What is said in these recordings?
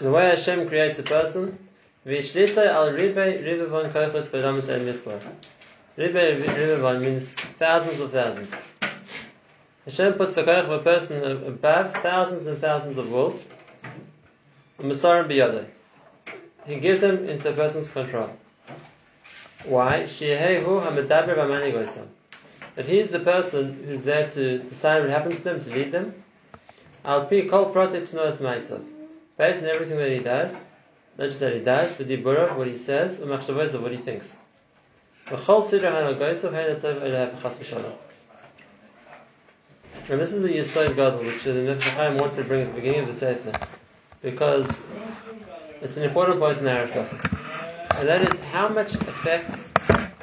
The way Hashem creates a person, Vishlita al Ribe Ribavon Kochos Vedamus El Mispor. Ribe Ribavon means thousands of thousands. Hashem puts the koch of a person above thousands and thousands of worlds. Masarim biyadai. He gives them into a person's control. Why? Shehehu hamadaber b'mani goisam. That he's the person who's there to decide what happens to them, to lead them. Al pi kol protect knows myself. Based on everything that he does, not just that he does, but dibura, what he says, and machshavos of what he thinks. And this is the Yisod Gadol, which the Nefesh wanted to bring at the beginning of the Sefer, because it's an important point in our and that is how much effect,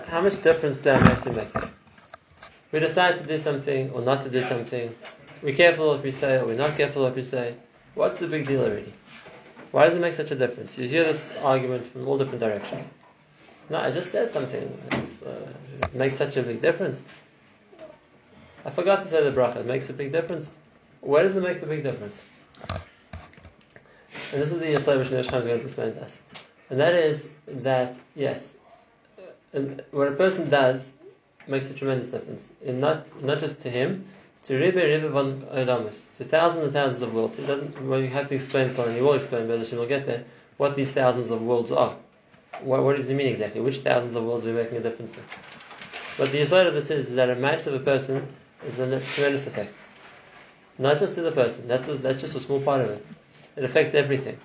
how much difference do our Masim make? We decide to do something or not to do something. We're careful what we say or we're not careful what we say. What's the big deal already? Why does it make such a difference? You hear this argument from all different directions. No, I just said something. Uh, it makes such a big difference. I forgot to say the bracha. It makes a big difference. Where does it make the big difference? And this is the Yisrael which Nefesh is going to explain to us. And that is that, yes, what a person does makes a tremendous difference. In not, not just to him, to Ribe Ribe von Odamus, to thousands and thousands of worlds. He doesn't, well, you have to explain something, he will explain, but we'll get there, what these thousands of worlds are. What, what does he mean exactly? Which thousands of worlds are we making a difference to? But the aside of this is, is that a mass of a person is a tremendous effect. Not just to the person, that's, a, that's just a small part of it. It affects everything.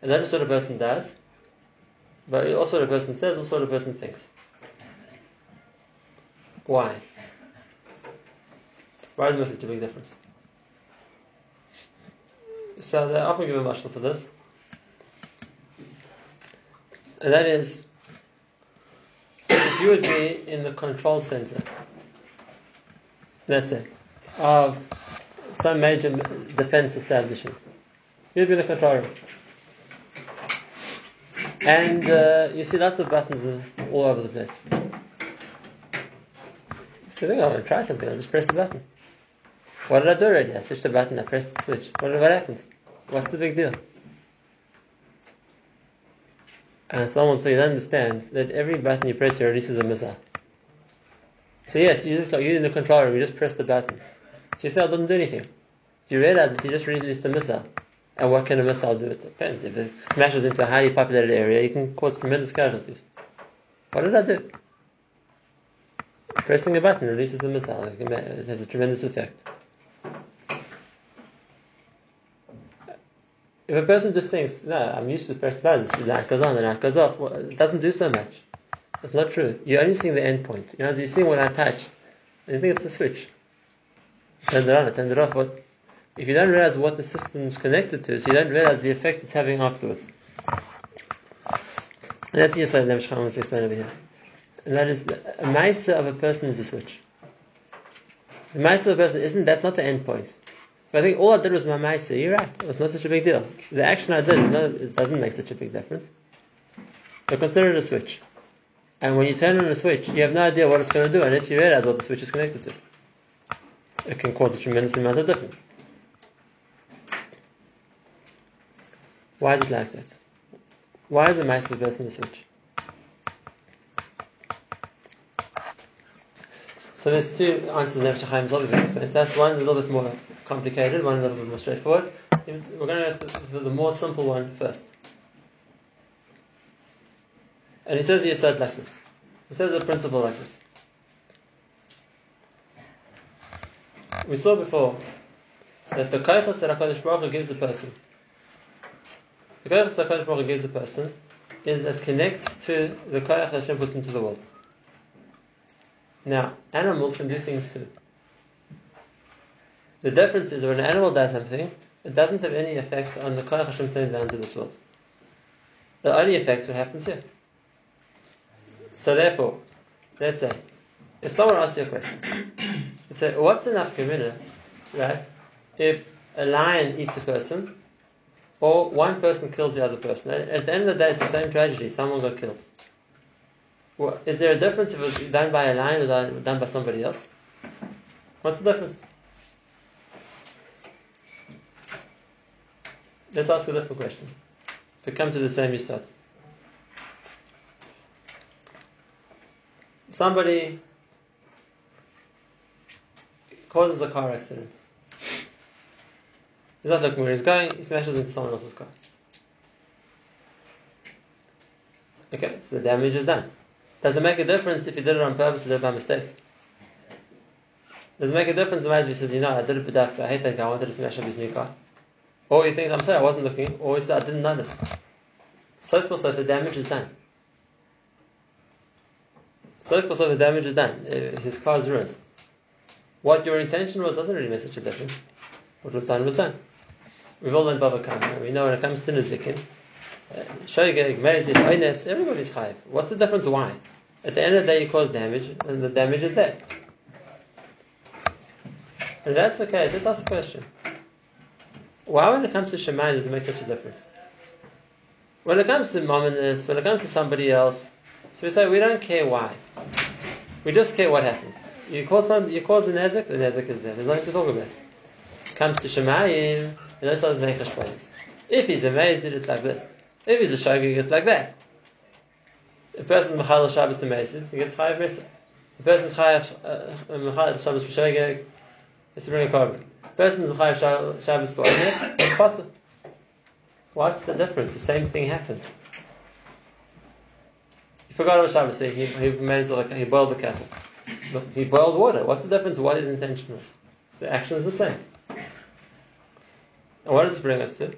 And not just what a person does, but also what a person says, also what a person thinks. Why? Why does it such a big difference? So they often give a mashal for this. And that is, if you would be in the control center, that's it, of some major defense establishment. You'd be in the control room. And uh, you see lots of buttons all over the place. If you think, I want to try something, I'll just press the button. What did I do already? I switched the button, I pressed the switch. What, what happened? What's the big deal? And someone so you understand that every button you press here releases a missile. So yes, you just like you're in the control room, you just press the button. So your cell doesn't do anything. Do you realize that you just released a missile? And what can a missile do? It depends. If it smashes into a highly populated area, it can cause tremendous casualties. What did I do? Pressing a button releases a missile. It has a tremendous effect. If a person just thinks, no, I'm used to press buttons, the light goes on, the light goes off, well, it doesn't do so much. That's not true. You're only seeing the end point. You know, you're seeing what I touched, and you think it's a switch. Turn it on, I turned it off. What? If you don't realize what the system is connected to, so you don't realize the effect it's having afterwards. And that's the Yisrael Nefesh wants to explain over here. And that is, a Maisa of a person is a switch. The Maisa of a person isn't, that's not the end point. But I think all I did was my Maisa. You're right. It was not such a big deal. The action I did, no, it doesn't make such a big difference. But consider it a switch. And when you turn on a switch, you have no idea what it's going to do unless you realize what the switch is connected to. It can cause a tremendous amount of difference. Why is it like that? Why is a mice a person a switch? So there's two answers Nefesh Chaim is obviously explained us. One a little bit more complicated, one a little bit more straightforward. We're going to go the more simple one first. And he says he said like this. He says the principle like this. We saw before that the kaichas that HaKadosh Baruch Hu gives a person, the kaichas that HaKadosh Baruch Hu gives a person, is it connects to the kaiach that Hashem puts into the world. Now, animals can do things too. The difference is when an animal does something, it doesn't have any effect on the Koyach Hashem sending down to this world. The only effect what happens here. So therefore, let's say, if someone asks you a question, you say, what's enough kamina, right, if a lion eats a person, or one person kills the other person. At the end of the day, it's the same tragedy. Someone got killed. Well, is there a difference if it was done by a lion or done by somebody else? What's the difference? Let's ask a different question. to come to the same yisod. Somebody causes a car accident. He's not looking where he's going, he smashes into someone else's car. Okay, so the damage is done. Does it make a difference if he did it on purpose or did it by mistake? Does it make a difference if he says, you know, I did it bedafka, I hate that guy, I wanted to smash up his new car? Or you think, I'm sorry, I wasn't looking, or he says, I didn't notice. So so the damage is done. So so the damage is done. Uh, his car is ruined. What your intention was doesn't really make such a difference. What was done was done. We've all learned Bava Kama. We know when it comes to Nizikin, uh, Shoigeg, Merizit, Oines, everybody's chayiv. What's the difference? Why? At the end of the day, you cause damage, and the damage is there. And that's the case. Let's ask a question. Why, when it comes to Shemaim, does it make such a difference? When it comes to Mominus, when it comes to somebody else, so we say we don't care why. We just care what happens. You cause some, you cause the nezek, the nezek is there. There's nothing to talk about. Comes to Shemayim, and that's not make If he's amazing, it's like this. If he's a shogig, it's like that. A person's machal Shabbos amazing, he gets chayav misa. A person's chayav uh, Shabbos for shogig, is to bring a korban. Person's machal Shabbos for potter. What's the difference? The same thing happened. He forgot about Shabbos, so he, he, like, he boiled the kettle. He boiled water. What's the difference? What his intention? The action is the same. And what does this bring us to?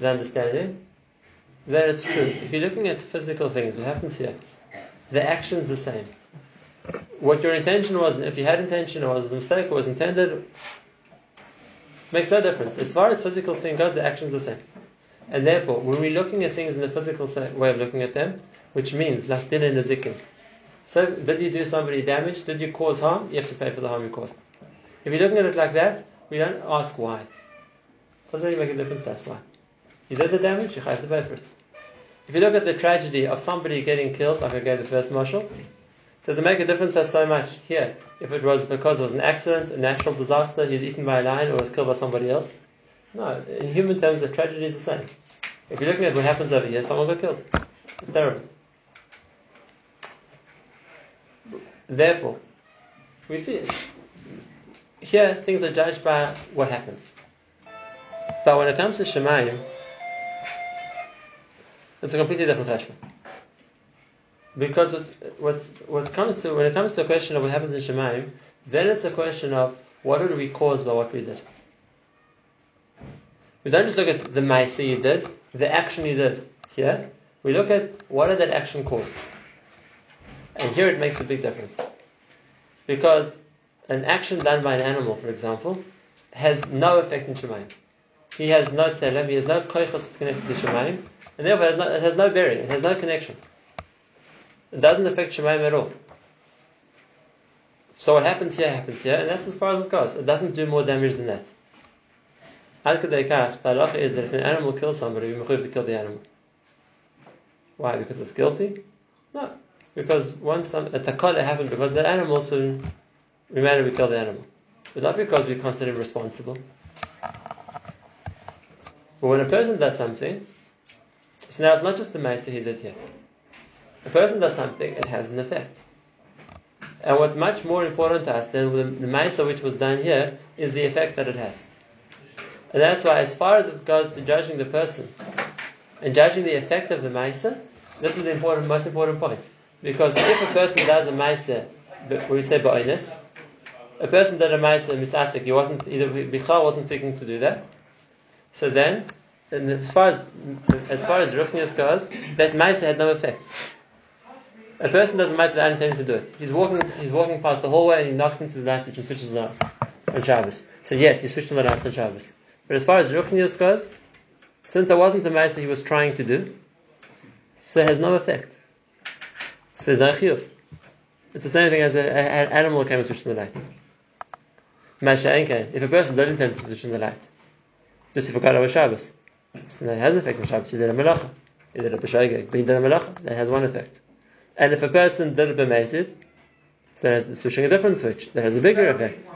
The understanding that it's true. If you're looking at physical things, what happens here? The action is the same. What your intention was, if you had intention or was a mistake or was intended, makes no difference. As far as physical thing goes, the action is the same. And therefore, when we're looking at things in the physical way of looking at them, which means like din and zikin. So, did you do somebody damage? Did you cause harm? You have to pay for the harm you caused. If you're looking at it like that, we don't ask why. Doesn't really make a difference, that's why. You did the damage, you have to pay for it. If you look at the tragedy of somebody getting killed, like I gave the first marshal, does it make a difference that so much here? If it was because it was an accident, a natural disaster, he's eaten by a lion or was killed by somebody else? No, in human terms, the tragedy is the same. If you're looking at what happens over here, someone got killed. It's terrible. Therefore, we see it. Here, things are judged by what happens. But when it comes to Shemayim, it's a completely different question. Because what's, what comes to, when it comes to a question of what happens in Shemayim, then it's a question of what did we cause by what we did. We don't just look at the Maisa you did, the action you did here. We look at what did that action cause. And here it makes a big difference. Because an action done by an animal, for example, has no effect in Shemayim. He has no tzelem, he has no koichos connected to Shemayim, and therefore it has no bearing, it has no connection. It doesn't affect Shemayim at all. So what happens here happens here, and that's as far as it goes. It doesn't do more damage than that. Al the halacha is that if an animal kills somebody, we have to kill the animal. Why? Because it's guilty? No. Because once some, a takala happened because the animal, so we made we kill the animal. But not because we consider him responsible. But when a person does something, so now it's not just the Maisa he did here. A person does something, it has an effect. And what's much more important to us than the, the which was done here is the effect that it has. And that's why, as far as it goes to judging the person and judging the effect of the Maisa, this is the important, most important point. Because if a person does a Maisa, we say Ba'inus, a person did a Maisa Misasik, he wasn't, either Bichal wasn't thinking to do that. So then, as far as, as far as Ruchnius goes, that Maisa had no effect. A person doesn't Maisa without intending to do it. He's walking, he's walking past the hallway and he knocks into the light switch and switches it off on Shabbos. So yes, he switched on the lights on Shabbos. But as far as Ruchnius goes, since it wasn't the Maisa he was trying to do, so it has no effect. So there's no chiyuv. It's the same thing as an animal came and switched on the light. If a person doesn't intend to switch on the light, just a forgot was Shabbos, so that has effect on Shabbos. He did a melacha. He did a b'shaygeg, but he did a melacha. That has one effect. And if a person did a b'mezid, so it's switching a different switch. That has a bigger effect.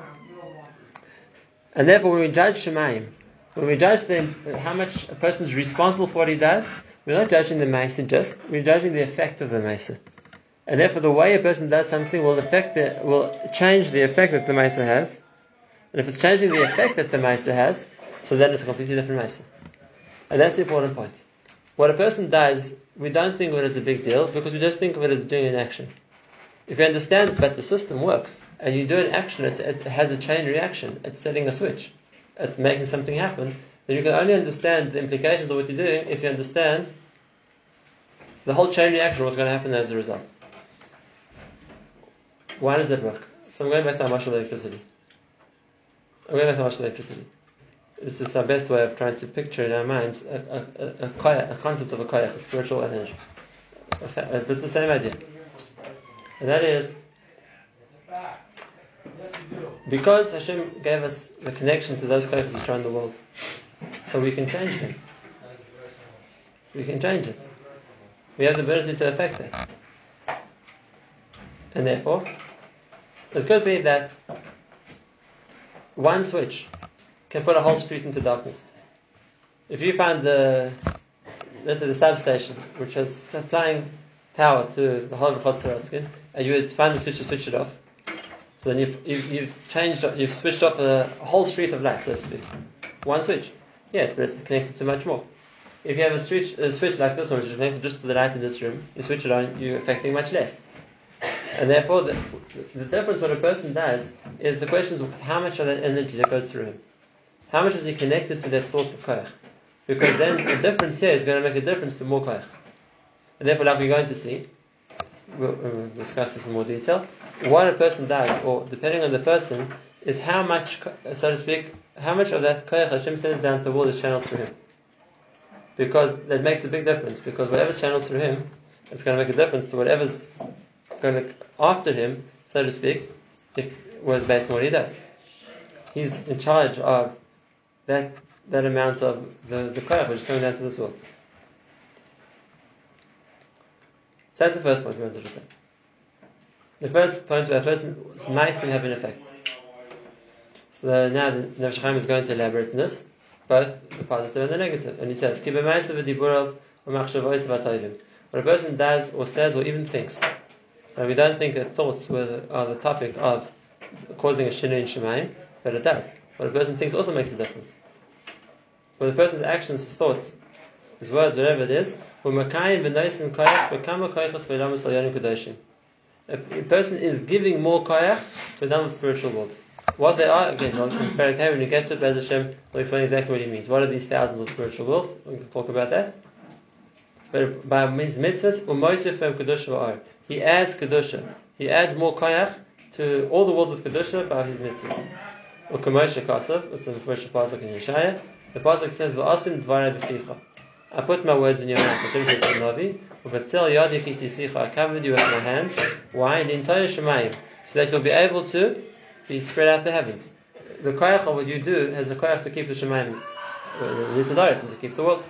And therefore, when we judge Shemaim, When we judge the, how much a person is responsible for what he does, we're not judging the Maisa just, we're judging the effect of the Maisa. And therefore the way a person does something will affect the, will change the effect that the Maisa has. And if it's changing the effect that the Maisa has, so then it's a completely different Maisa. And that's the important point. What a person does, we don't think of it as a big deal because we just think of it as doing an action. If you understand that the system works and you do an action, it, it has a chain reaction, it's setting a switch, it's making something happen, then you can only understand the implications of what you're doing if you understand the whole chain reaction, what's going to happen as a result. Why does that work? So I'm going back to Amash electricity. I'm going back to Amash electricity. This is our best way of trying to picture in our minds a, a, a, a concept of a koyach, a spiritual energy. But it's the same idea. And that is because Hashem gave us the connection to those koyachs which are in the world, so we can change them. We can change it. We have the ability to affect it. And therefore, it could be that one switch can put a whole street into darkness. If you find the, let's say the substation, which is supplying power to the whole of Chotzeratzkin, and you would find the switch to switch it off, so then you've, you've, you've, changed, you've switched off a, whole street of light, so to speak. One switch. Yes, but it's connected to much more. If you have a switch, a switch like this one, which is connected just to the light in this room, you switch it on, you're affecting much less. And therefore, the, the difference what a person does is the question is how much of that energy that goes through him. How much is he connected to that source of koyach? Because then the difference here is going to make a difference to more koyach. And therefore, like we're going to see, we'll, uh, we'll, discuss this in more detail. What a person does, or depending on the person, is how much, so to speak, how much of that koyach Hashem sends down to the world is channeled through him. Because that makes a big difference. Because whatever's channeled through him, it's going to make a difference to whatever's going to after him, so to speak, if was based on what he does. He's in charge of that that amount of the, the koyach which is coming down to the world. So that's the first point we wanted to say. The first point where is nice and have an effect. So now the Chaim is going to elaborate on this, both the positive and the negative. And he says, What a person does or says or even thinks. And we don't think that thoughts were, are the topic of causing a shinu in Shemaim, but it does. What a person thinks also makes a difference. When a person's actions, his thoughts, his words, whatever it is, a person is giving more koyach to a number of spiritual worlds. What they are, again, when you get to it, Hashem will explain exactly what he means. What are these thousands of spiritual worlds? We can talk about that. But by his mitzvahs, he adds kedusha. He adds more koyach to all the worlds of kedusha by his mitzvahs. Ukamoshe Kasav, it's the first pasuk in Yeshaya. The pasuk says, "Va'asim dvarei b'ficha." I put my words in your mouth. Hashem says to Navi, "Uvatel yadi kisisicha." I covered you with my hands. Why? The entire Shemayim, so that you'll be able to be spread out the heavens. The koyach of what you do has the koyach to keep the Shemayim, uh, the to keep the world.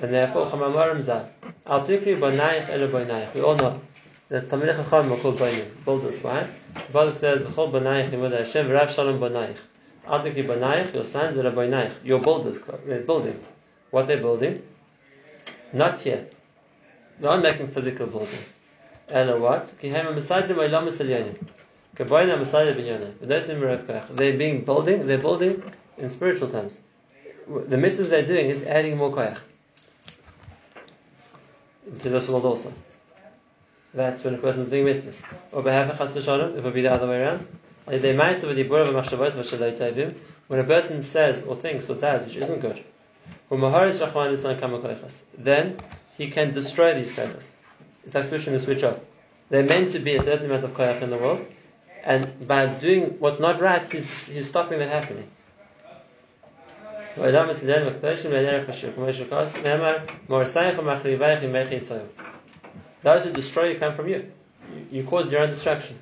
And therefore, Chamamarim Zal, Al Tikri Banayich Elu Banayich. We all know the Talmidei Chacham are called Bainim, builders. Why? The Bible says, "Chol Banayich Limud Hashem Rav Shalom Banayich." Atiki Banayich, your sons are Banayich. Your builders, they're uh, building. What they're building? Not here. They're not making physical buildings. And what? Ki Hem Masajdim Olam Misalyanim. Kabayna Masajdim Binyanim. B'nosim Rav Kach. They're being building. They're building in spiritual terms. The mitzvahs they're doing is adding more koyach to this world also. That's when a person is doing mitzvahs. Or chas v'shalom, it would be the other way around. When a person says or thinks or does which isn't good, then he can destroy these koyachas. It's like switching the switch off. They're meant to be a certain amount of koyach in the world, and by doing what's not right, he's, he's stopping that happening. Those who destroy you come from you. You, you caused your own destruction.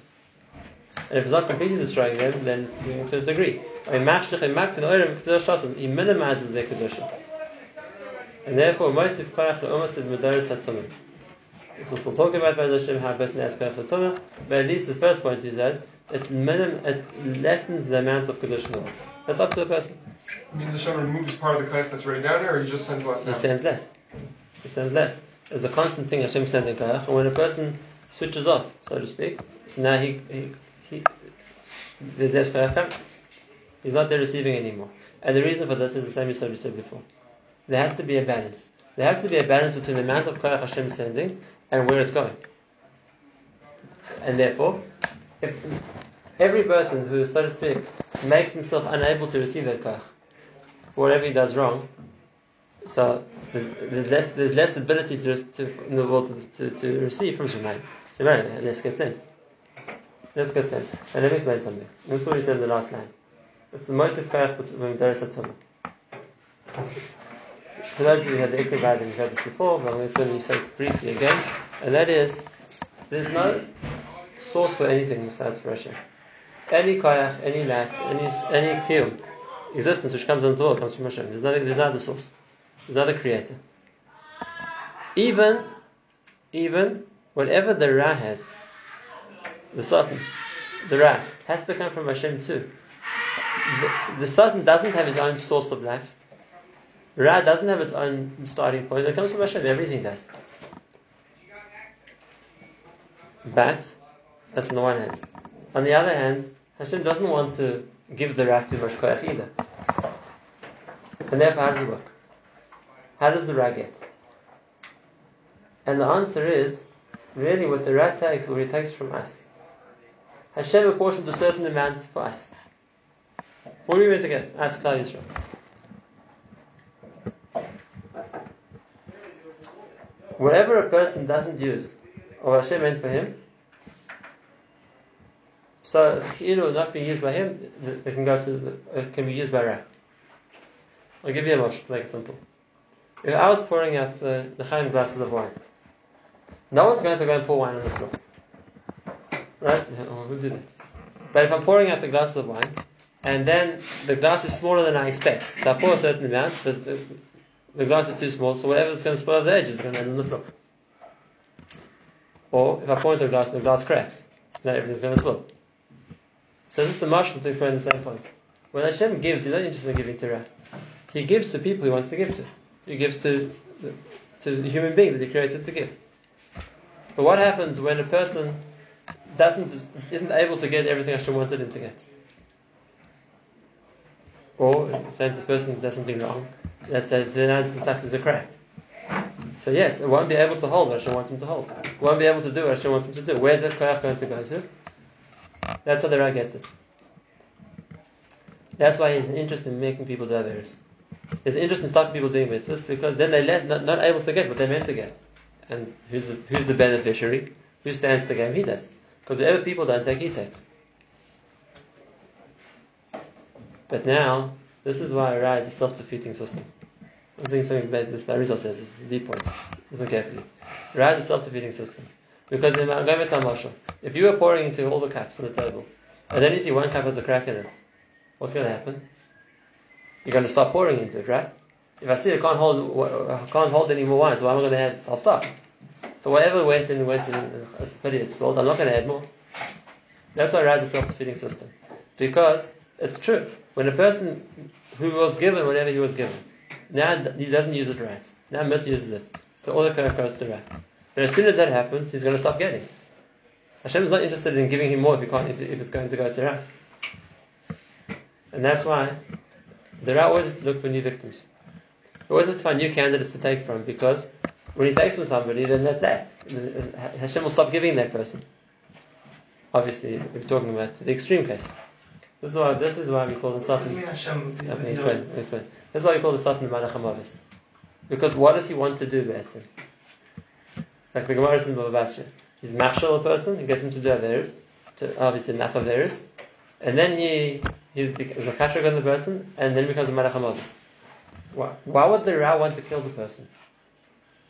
And if it's not completely destroying them, then to agree. He minimizes their kedusha. And therefore, most of koyach almost is medaris hatumah. So we'll still talking about Hashem how a person has koyach hatumah, but at least the first point he says it minim it lessens the amount of kedusha. That's up to the person. means Hashem removes part of the koyach that's already down there, or he just sends less He sends less. He sends less. There's a constant thing Hashem sends in koyach, and when a person switches off, so to speak, so now he, he, he there's less coming. He's not there receiving anymore. And the reason for this is the same as we said before. There has to be a balance. There has to be a balance between the amount of koyach Hashem is sending and where it's going. And therefore, if every person who, so to speak, makes himself unable to receive that koyach, for whatever he does wrong, so there's, less there's less ability to, to in the world to, to, to receive from Shemayim. So right, let's get sent. Let's get sent. And let me explain something. That's what we said in the last line. It's the most of between Doris and Tumah. For those of you who had the Ikra guide, we've heard this before, but I'm going to say it briefly again, and that is, there's no source for anything besides Russia. Any koyach, any life, any any kiyum, existence which comes into the world comes from Hashem. There's nothing. there's not other source. There's no other creator. Even, even whatever the Ra has, the Satan, the Ra, has to come from Hashem too. The, the Satan doesn't have his own source of life. Ra doesn't have its own starting point. It comes from Hashem. Everything does. But that's on the one hand. On the other hand, Hashem doesn't want to give the Ra too much koyach either. And therefore, how does it work? How does the Ra get? And the answer is really what the Ra takes, or he takes from us. Hashem apportioned a certain amount for us. What are we going to get? Ask Klal Yisrael. Whatever a person doesn't use, or Hashem meant for him, so Ki'ilu not being used by him, it can go to it uh, can be used by Ra. I'll give you a mush to make it simple. If I was pouring out uh, the Chaim glasses of wine, no one's going to go and pour wine on the floor. Right? Oh, who did that? But if I'm pouring out the glasses of wine, and then the glass is smaller than I expect, so I pour a certain amount, but the, the glass is too small, so whatever's going to spoil the edge is going to end on the floor. Or if I pour into a glass, the glass cracks, so now everything's going to spill. So this is the marshal to explain the same point. When Hashem gives, He's not interested in giving to Ra. He gives to people He wants to give to. He gives to to the human beings that He created to give. But what happens when a person doesn't isn't able to get everything Hashem wanted him to get? Or in the the person does something wrong, let's say there's a crack. So yes, it won't be able to hold what Hashem wants him to hold. It won't be able to do what Hashem wants him to do. Where's that koyach going to go to? That's how the Ra gets it. That's why he's interested in making people do Averis. He's interested in stopping people doing mitzvahs because then they're not, not able to get what they're meant to get. And who's the, who's the beneficiary? Who stands to gain? He does. Because whatever people don't take, he takes. But now, this is why Ra is a self-defeating system. I'm saying something bad. This Arizal says this is the deep point. Listen carefully. Ra is a self-defeating system. Because in HaMashal, if you are pouring into all the cups on the table, and then you see one cup has a crack in it, what's going to happen? You're going to stop pouring into it, right? If I see I can't hold, I can't hold any more wine, so what am I going to add? I'll stop. So whatever went in, went in, it's pity it's spilled, I'm not going to add more. That's why Ra is a self-defeating system. Because it's true. When a person who was given whatever he was given, now he doesn't use it right, now misuses it, so all the credit goes to Ra. But as soon as that happens, he's going to stop getting. Hashem is not interested in giving him more if, he can't, if, if it's going to go to Ra. And that's why the Ra always has to look for new victims. He always has to find new candidates to take from because when he takes from somebody, then that's that. Hashem will stop giving that person. Obviously, we're talking about the extreme case. This is why this is why we call the Satan. Me explain. Explain. This is why we call the Satan the Malach. Because what does he want to do, Be'etzim? Like the Gemara in Baba Basra. He's mashal a person, he gets him to do Averis, to obviously enough Averis, and then he he's Makashak on the person, and then becomes a Malach. Why? Why would the Ra want to kill the person?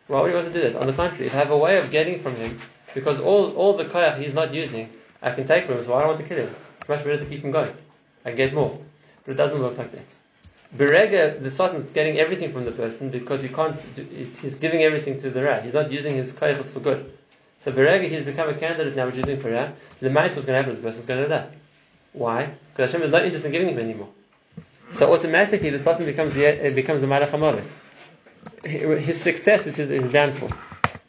Why would he want to do that? On the contrary, if I have a way of getting from him, because all, all the koyach he's not using, I can take from him, so I don't want to kill him. It's much better to keep him going. I can get more. But it doesn't work like that. Berega, the Satan is getting everything from the person because he can't do, he's, he's giving everything to the Ra. He's not using his koyachos for good. So Berega, he's become a candidate now which is using for Ra. The mice what's going to happen the person's going to die. Why? Because Hashem is not interested in giving him anymore. So automatically the Satan becomes the it becomes the Malach HaMavis. His success is his, his downfall.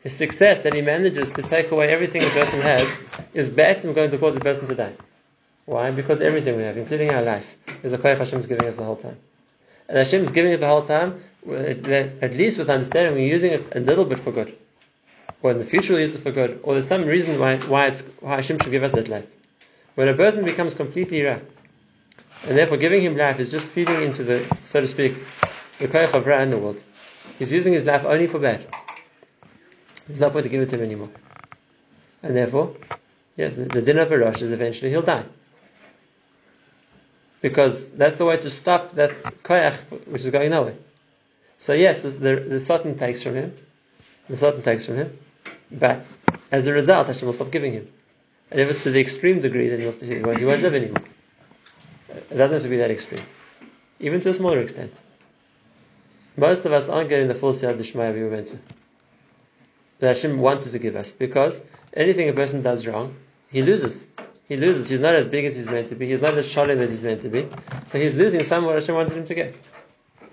His success that he manages to take away everything a person has is better going to cause the person to die. Why? Because everything we have, including our life, is a koyach Hashem is giving us the whole time. And Hashem is giving it the whole time, uh, at least with understanding we're using it a little bit for good. Or in the future we'll use it for good. Or there's some reason why, why, why Hashem should give us that life. When a person becomes completely ra, and therefore giving him life is just feeding into the, so to speak, the koyach of ra in the world. He's using his life only for bad. There's no point to give it to him anymore. And therefore, yes, the, din of a rush is eventually he'll die because that's the way to stop that koyach which is going nowhere. So yes, the, the, takes from him, the Satan takes from him, but as a result, Hashem will stop giving him. And if it's to the extreme degree, then he, won't, live anymore. It doesn't have to be that extreme, even to a smaller extent. Most of us aren't getting the full Siyata Dishmaya we went to. That Hashem wanted to give us, because anything a person does wrong, he loses he loses. He's not as big as he's meant to be. He's not as shalom as he's meant to be. So he's losing some what Hashem wanted him to get.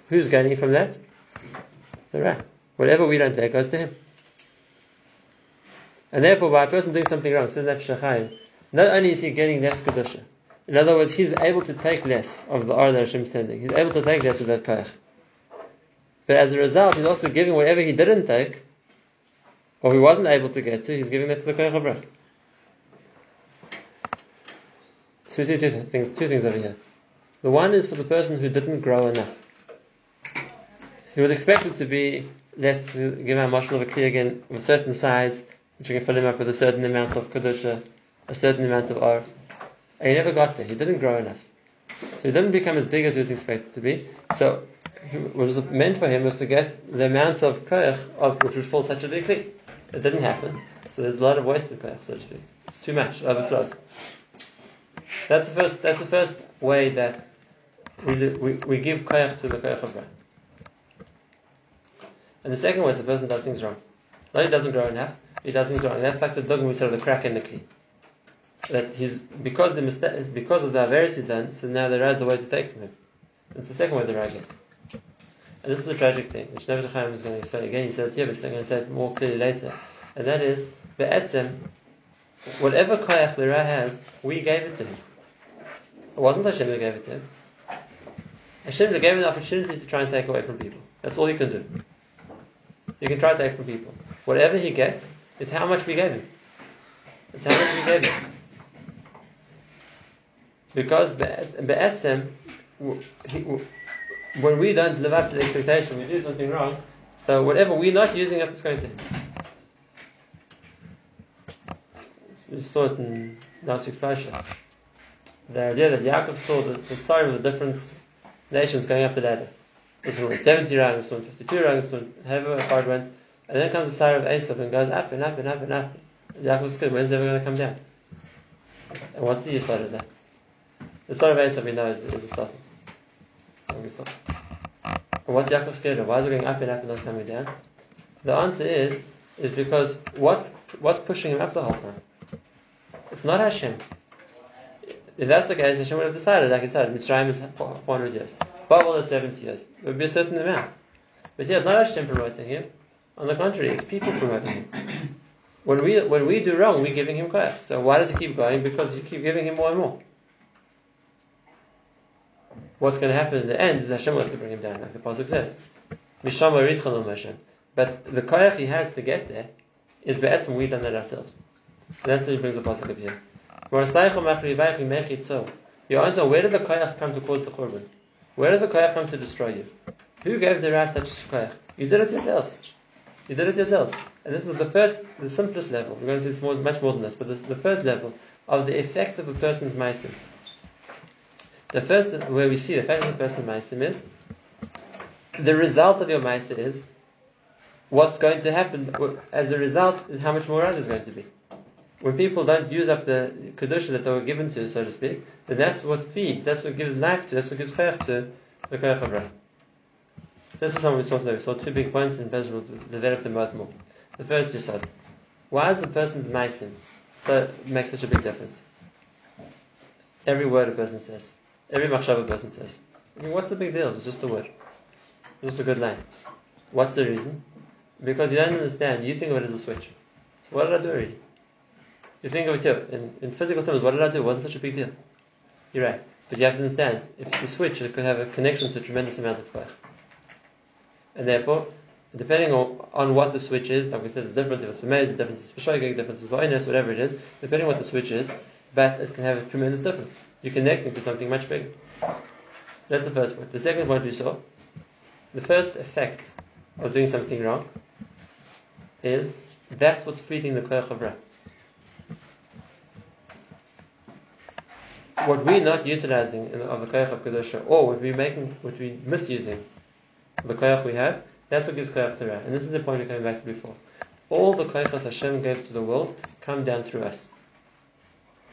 Who's gaining from that? The Ra. Whatever we don't take goes to him. And therefore, by a person doing something wrong, says Nefesh not only is he getting less kedusha, in other words, he's able to take less of the Ar that Hashem's sending. He's able to take less of that koyach. But as a result, he's also giving whatever he didn't take, or he wasn't able to get to, he's giving that to the koyach of Ra. So we see two things, two things over here. The one is for the person who didn't grow enough. He was expected to be, let's give our marshal of a kli again, of a certain size, which you can fill him up with a certain amount of kedusha, a certain amount of ar. And he never got there. He didn't grow enough. So he didn't become as big as he was expected to be. So what was meant for him was to get the amount of koyach of which would fall such a big kli. It didn't happen. So there's a lot of wasted koyach, so to speak. It's too much, overflows. That's the first. That's the first way that we, we, we give koyach to the koyach of And the second way is the person does things wrong. Not he doesn't grow half, he does things wrong. And that's like the dogma we said of the crack in the kli. That he's because the mistake because of the averus he's done, so now there is a way to take from him. It's the second way the rag gets. And this is a tragic thing, which Nefesh HaChaim is going to explain again. He said it here, but he's going to say it more clearly later. And that is, Be'etzem, whatever koyach the Ra has, we gave it to him. It wasn't Hashem who gave it to him. Hashem gave him the opportunity to try and take away from people. That's all you can do. You can try to take from people. Whatever he gets is how much we gave him. It's how much we gave him. Because Be'etzem, when we don't live up to the expectation, we do something wrong, so whatever we're not using, that's what's going to. We saw it in last week's the idea that Yaakov saw the, the story of the different nations going up the ladder. This one went 70 rounds, this one 52 ranks, this one however far it went. And then comes the side of Esav and goes up and up and up and up. And Yaakov's scared, when's it ever going to come down? And what's the side of that? The side of Esav we know is, is the Satan. And what's Yaakov scared of? Why is it going up and up and not coming down? The answer is, is because what's, what's pushing him up the whole time? It's not Hashem. If that's the case, Hashem would have decided, like it said, Mitzrayim is 400 years. Babel is 70 years. It would be a certain amount. But here, it's not Hashem promoting him. On the contrary, it's people promoting him. When we, when we do wrong, we're giving him koyach. So why does he keep going? Because you keep giving him more and more. What's going to happen in the end is Hashem wants to bring him down, like the Pasuk says. But the koyach he has to get there is be'etzim, we've done that ourselves. And that's what he brings the Pasuk up here. You answer, where did the koyach come to cause the korban? Where did the koyach come to destroy you? Who gave the ras such koyach? You did it yourselves. You did it yourselves. And this is the first, the simplest level. We're going to see more, much more than this, but this is the first level of the effect of a person's meisim. The first where we see the effect of a person's meisim is the result of your meisim is what's going to happen as a result is how much more is going to be when people don't use up the kedusha that they were given to, so to speak, then that's what feeds, that's what gives life to, that's what gives chayach to the koyach of So this is something we saw today. We saw two big points and Bezra will develop them both more. The first is yisod. Why is a person's meisim so it makes such a big difference? Every word a person says, every machshav a person says, I mean, what's the big deal? It's just a word. It's just a good line. What's the reason? Because you don't understand. You think of it as a switch. So what did I do already? You think of it here in, in physical terms. What did I do? It wasn't such a big deal. You're right. But you have to understand, if it's a switch, it could have a connection to a tremendous amount of koach. And therefore, depending on, on what the switch is, like we said, the difference if it's for maize, the difference is for shogeg, the difference is for oines, whatever it is, depending on what the switch is, but it can have a tremendous difference. You're connecting to something much bigger. That's the first point. The second point we saw, the first effect of doing something wrong is that's what's feeding the koach of Ra. What we're not utilizing in, of the koach of kedusha, or what we're making, what we're misusing, the koach we have, that's what gives koach to Ra. And this is the point we're coming back to before. All the koachas Hashem gave to the world come down through us.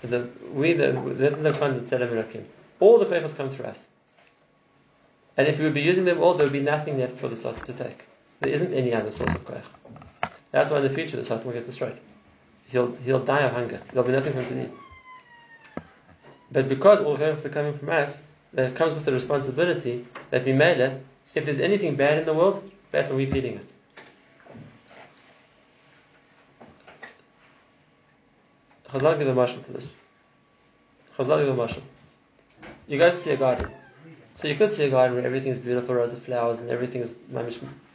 The, we, the, this is the concept of tzelem All the koachas come through us. And if we would be using them all, there would be nothing left for the Satan to take. There isn't any other source of koach. That's why in the future the Satan will get destroyed. He'll, he'll die of hunger. There'll be nothing for him to eat. But because all koachs are coming from us, that comes with the responsibility that we made it. If there's anything bad in the world, that's we're feeding it. Chazal give a mashal to this. Chazal give a mashal. You go to see a garden. So you could see a garden where everything is beautiful, rows of flowers, and everything is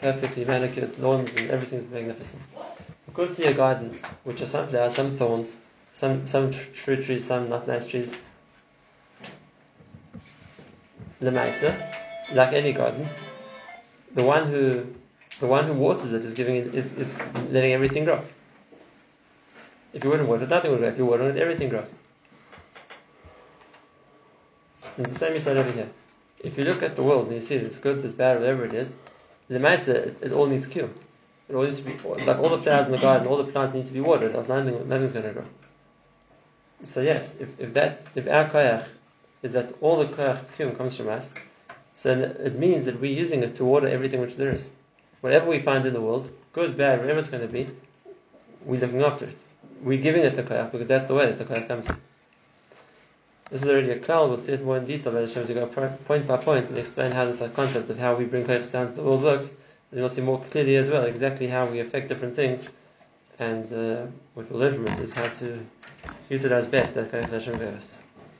perfectly manicured, lawns, and everything is magnificent. You could see a garden which has some flowers, some thorns, some some fruit trees, some not nice trees. Lemaisa, like any garden, the one who the one who waters it is giving it is, is letting everything grow. If you wouldn't water it, nothing would grow. If you water it, everything grows. It's the same you said over here if you look at the world and you see it's good, it's bad, whatever it is, the it, it, it all needs cure. It all needs to be like all the flowers in the garden, all the plants need to be watered, else nothing, nothing's going to grow. So yes, if, if that's if our koyach is that all the koyach comes from us, so it means that we're using it to water everything which there is. Whatever we find in the world, good, bad, whatever it's going to be, we're looking after it. We're giving it the koyach because that's the way that the koyach comes. This is already a cloud. We'll see it more in detail, but Hashem to go point by point and explain how this concept of how we bring koyach down to the world works. And you'll see more clearly as well exactly how we affect different things. And uh, what we'll learn from it is how to utilize best that Hashem gave us.